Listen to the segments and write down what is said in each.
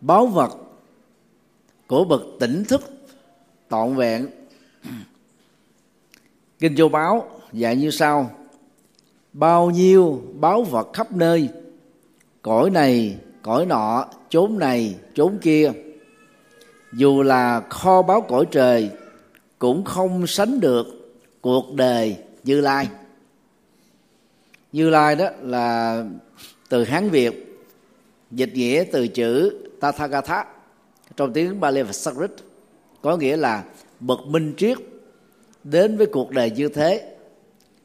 báu vật của bậc tỉnh thức trọn vẹn. Kinh châu báo dạy như sau. Bao nhiêu báo vật khắp nơi, cõi này, cõi nọ, chốn này, chốn kia. Dù là kho báo cõi trời, cũng không sánh được cuộc đời như lai. Như lai đó là từ hán việt, dịch nghĩa từ chữ Tathagatha trong tiếng Bali và Sanskrit có nghĩa là bậc minh triết đến với cuộc đời như thế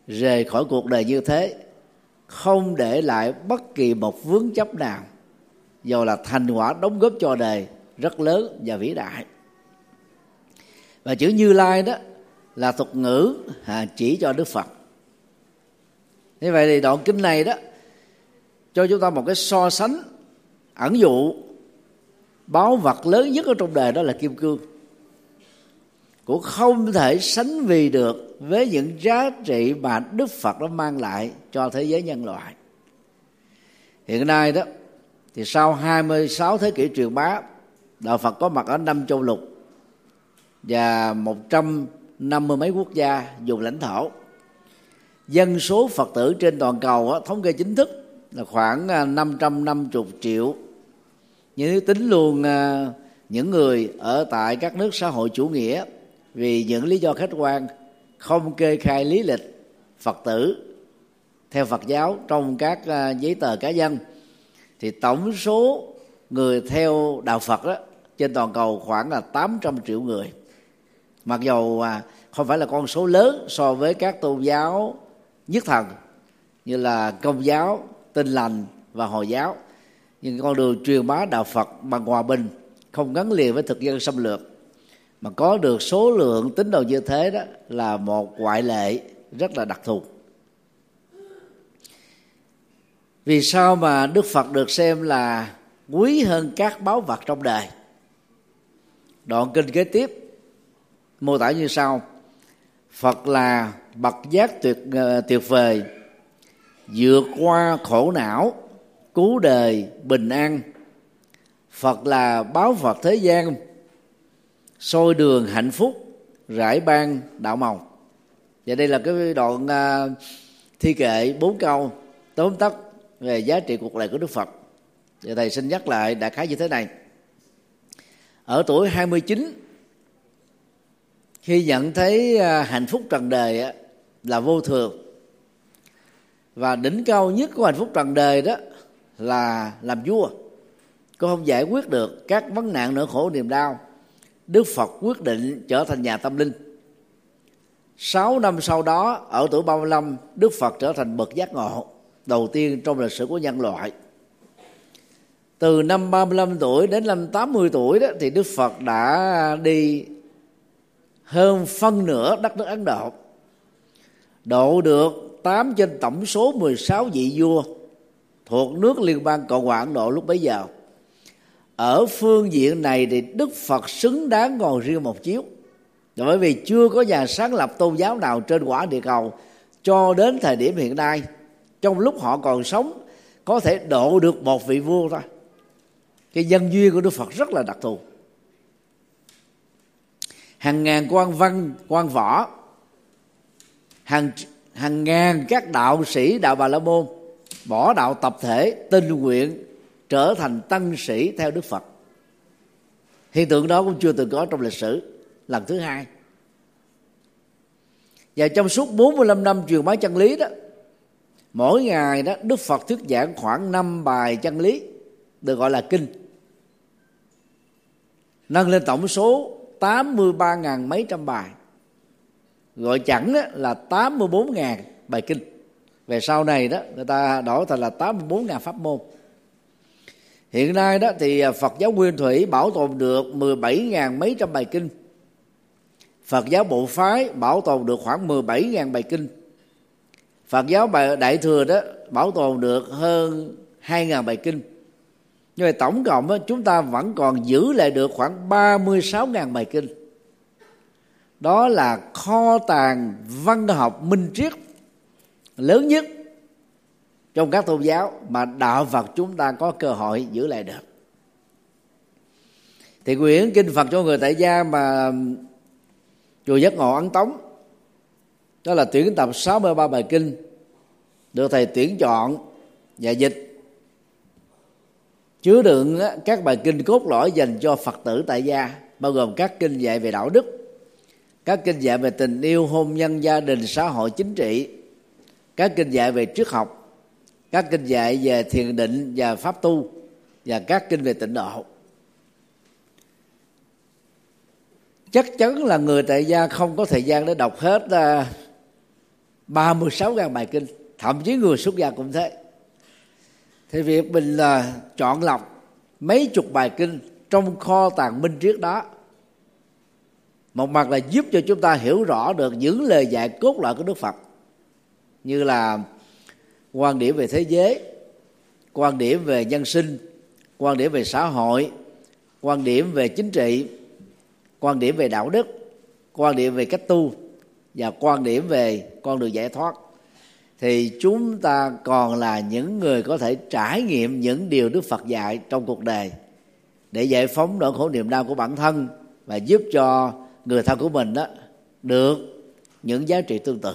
rời khỏi cuộc đời như thế không để lại bất kỳ một vướng chấp nào dù là thành quả đóng góp cho đời rất lớn và vĩ đại. Và chữ như lai đó là thuật ngữ à, chỉ cho đức phật. Như vậy thì đoạn kinh này đó cho chúng ta một cái so sánh ẩn dụ báo vật lớn nhất ở trong đời đó là kim cương cũng không thể sánh vì được với những giá trị mà Đức Phật đã mang lại cho thế giới nhân loại. Hiện nay đó thì sau 26 thế kỷ truyền bá, đạo Phật có mặt ở năm châu lục và 150 mấy quốc gia dùng lãnh thổ. Dân số Phật tử trên toàn cầu đó, thống kê chính thức là khoảng à, 550 triệu. Nhưng nếu tính luôn à, những người ở tại các nước xã hội chủ nghĩa, vì những lý do khách quan, không kê khai lý lịch phật tử theo phật giáo trong các à, giấy tờ cá nhân, thì tổng số người theo đạo phật đó trên toàn cầu khoảng là 800 triệu người. Mặc dầu à, không phải là con số lớn so với các tôn giáo nhất thần như là công giáo, Tin lành và hồi giáo nhưng con đường truyền bá đạo phật bằng hòa bình, không gắn liền với thực dân xâm lược, mà có được số lượng tín đồ như thế đó là một ngoại lệ rất là đặc thù. Vì sao mà đức phật được xem là quý hơn các báu vật trong đời? Đoạn kinh kế tiếp, mô tả như sau. Phật là bậc giác tuyệt ờ, tuyệt vời, vượt qua khổ não cứu đời bình an. Phật là báo phật thế gian soi đường hạnh phúc rải ban đạo màu. Và đây là cái đoạn uh, thi kệ bốn câu tóm tắt về giá trị cuộc đời của Đức Phật. Và thầy xin nhắc lại đại khái như thế này. Ở tuổi 29 khi nhận thấy à, hạnh phúc trần đời là vô thường. Và đỉnh cao nhất của hạnh phúc trần đời đó là làm vua cô không giải quyết được các vấn nạn nỗi khổ niềm đau Đức Phật quyết định trở thành nhà tâm linh. Sáu năm sau đó, ở tuổi 35, Đức Phật trở thành bậc giác ngộ đầu tiên trong lịch sử của nhân loại. Từ năm 35 tuổi đến năm 80 tuổi đó thì Đức Phật đã đi hơn phân nửa đất nước Ấn Độ. Độ được 8 trên tổng số 16 vị vua thuộc nước liên bang Cộng hòa Ấn Độ lúc bấy giờ. Ở phương diện này thì đức phật xứng đáng ngồi riêng một chiếu. Bởi vì chưa có nhà sáng lập tôn giáo nào trên quả địa cầu cho đến thời điểm hiện nay, trong lúc họ còn sống, có thể độ được một vị vua thôi. Cái nhân duyên của đức phật rất là đặc thù. Hàng ngàn quan văn, quan võ, hàng hàng ngàn các đạo sĩ, đạo bà la môn bỏ đạo tập thể tình nguyện trở thành tăng sĩ theo đức phật. Hiện tượng đó cũng chưa từng có trong lịch sử. Lần thứ hai. Và trong suốt 45 năm truyền bá chân lý đó, mỗi ngày đó Đức Phật thuyết giảng khoảng 5 bài chân lý, được gọi là kinh. Nâng lên tổng số 83 ngàn mấy trăm bài. Gọi chẳng là 84 ngàn bài kinh về sau này đó người ta đổi thành là 84.000 pháp môn. Hiện nay đó thì à, Phật giáo Nguyên Thủy bảo tồn được 17.000 mấy trăm bài kinh. Phật giáo Bộ Phái bảo tồn được khoảng 17.000 bài kinh. Phật giáo Đại Thừa đó bảo tồn được hơn 2.000 bài kinh. Nhưng mà tổng cộng đó, chúng ta vẫn còn giữ lại được khoảng 36.000 bài kinh. Đó là kho tàng văn học minh triết lớn nhất trong các tôn giáo mà đạo Phật chúng ta có cơ hội giữ lại được. Thì quyển kinh phật cho người tại gia mà chùa giác ngộ ấn tống, đó là tuyển tập 63 bài kinh được thầy tuyển chọn và dịch. Chứa đựng các bài kinh cốt lõi dành cho phật tử tại gia, bao gồm các kinh dạy về đạo đức, các kinh dạy về tình yêu, hôn nhân, gia đình, xã hội, chính trị các kinh dạy về triết học, các kinh dạy về thiền định và pháp tu, và các kinh về tịnh độ. Chắc chắn là người tại gia không có thời gian để đọc hết à, 36 ngàn bài kinh. Thậm chí người xuất gia cũng thế. Thì việc mình là chọn lọc mấy chục bài kinh trong kho tàng minh triết đó, một mặt là giúp cho chúng ta hiểu rõ được những lời dạy cốt lõi của đức phật như là quan điểm về thế giới, quan điểm về nhân sinh, quan điểm về xã hội, quan điểm về chính trị, quan điểm về đạo đức, quan điểm về cách tu và quan điểm về con đường giải thoát. Thì chúng ta còn là những người có thể trải nghiệm những điều Đức Phật dạy trong cuộc đời để giải phóng nỗi khổ niềm đau của bản thân và giúp cho người thân của mình đó được những giá trị tương tự.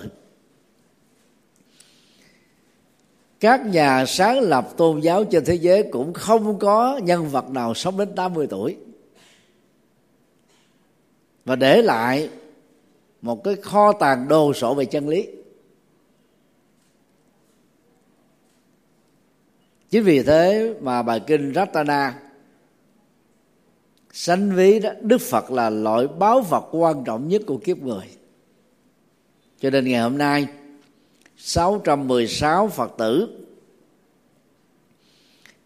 Các nhà sáng lập tôn giáo trên thế giới cũng không có nhân vật nào sống đến 80 tuổi. Và để lại một cái kho tàng đồ sộ về chân lý. Chính vì thế mà bài kinh Ratana sanh ví đó, Đức Phật là loại báo vật quan trọng nhất của kiếp người. Cho nên ngày hôm nay 616 Phật tử.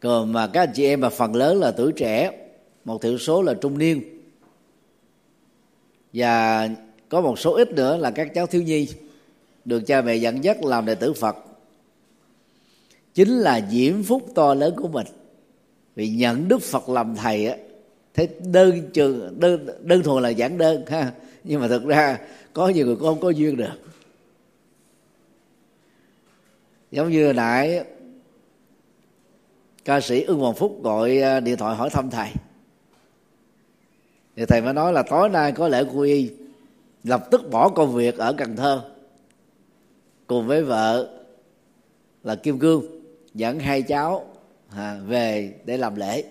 Còn mà các anh chị em mà phần lớn là tuổi trẻ, một thiểu số là trung niên. Và có một số ít nữa là các cháu thiếu nhi, được cha mẹ dẫn dắt làm đệ tử Phật. Chính là diễm phúc to lớn của mình. Vì nhận Đức Phật làm thầy á thế đơn trường đơn đơn thuần là giảng đơn ha. Nhưng mà thực ra có nhiều người con có duyên được giống như nãy ca sĩ ưng hoàng phúc gọi à, điện thoại hỏi thăm thầy. Thì thầy mới nói là tối nay có lễ quy y lập tức bỏ công việc ở cần thơ cùng với vợ là kim cương dẫn hai cháu à, về để làm lễ.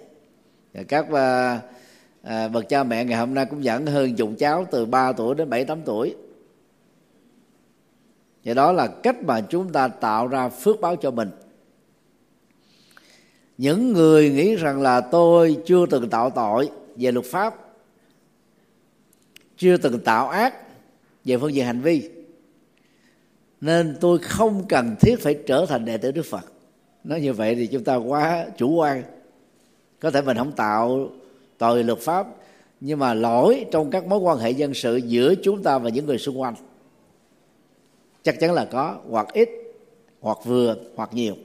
Và các à, à, bậc cha mẹ ngày hôm nay cũng dẫn hơn chục cháu từ 3 tuổi đến 7 8 tuổi và đó là cách mà chúng ta tạo ra phước báo cho mình. Những người nghĩ rằng là tôi chưa từng tạo tội về luật pháp, chưa từng tạo ác về phương diện hành vi, nên tôi không cần thiết phải trở thành đệ tử đức phật. Nói như vậy thì chúng ta quá chủ quan. Có thể mình không tạo tội luật pháp, nhưng mà lỗi trong các mối quan hệ dân sự giữa chúng ta và những người xung quanh chắc chắn là có, hoặc ít, hoặc vừa, hoặc nhiều.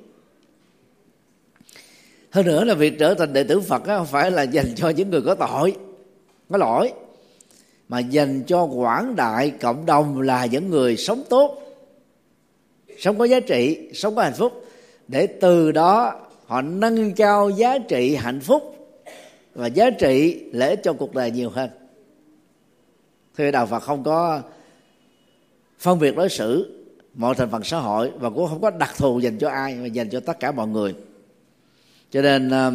Hơn nữa là việc trở thành đệ tử phật không phải là dành cho những người có tội, có lỗi, mà dành cho quảng đại cộng đồng là những người sống tốt, sống có giá trị, sống có hạnh phúc. Để từ đó họ nâng cao giá trị hạnh phúc và giá trị lợi ích cho cuộc đời nhiều hơn. Thì đạo phật, không có phân biệt đối xử mọi thành phần xã hội và cũng không có đặc thù dành cho ai, mà dành cho tất cả mọi người. Cho nên ờ,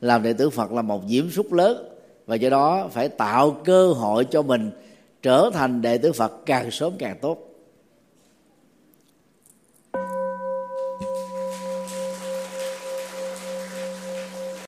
làm đệ tử phật là một diễm phúc lớn, và do đó phải tạo cơ hội cho mình trở thành đệ tử phật càng sớm càng tốt.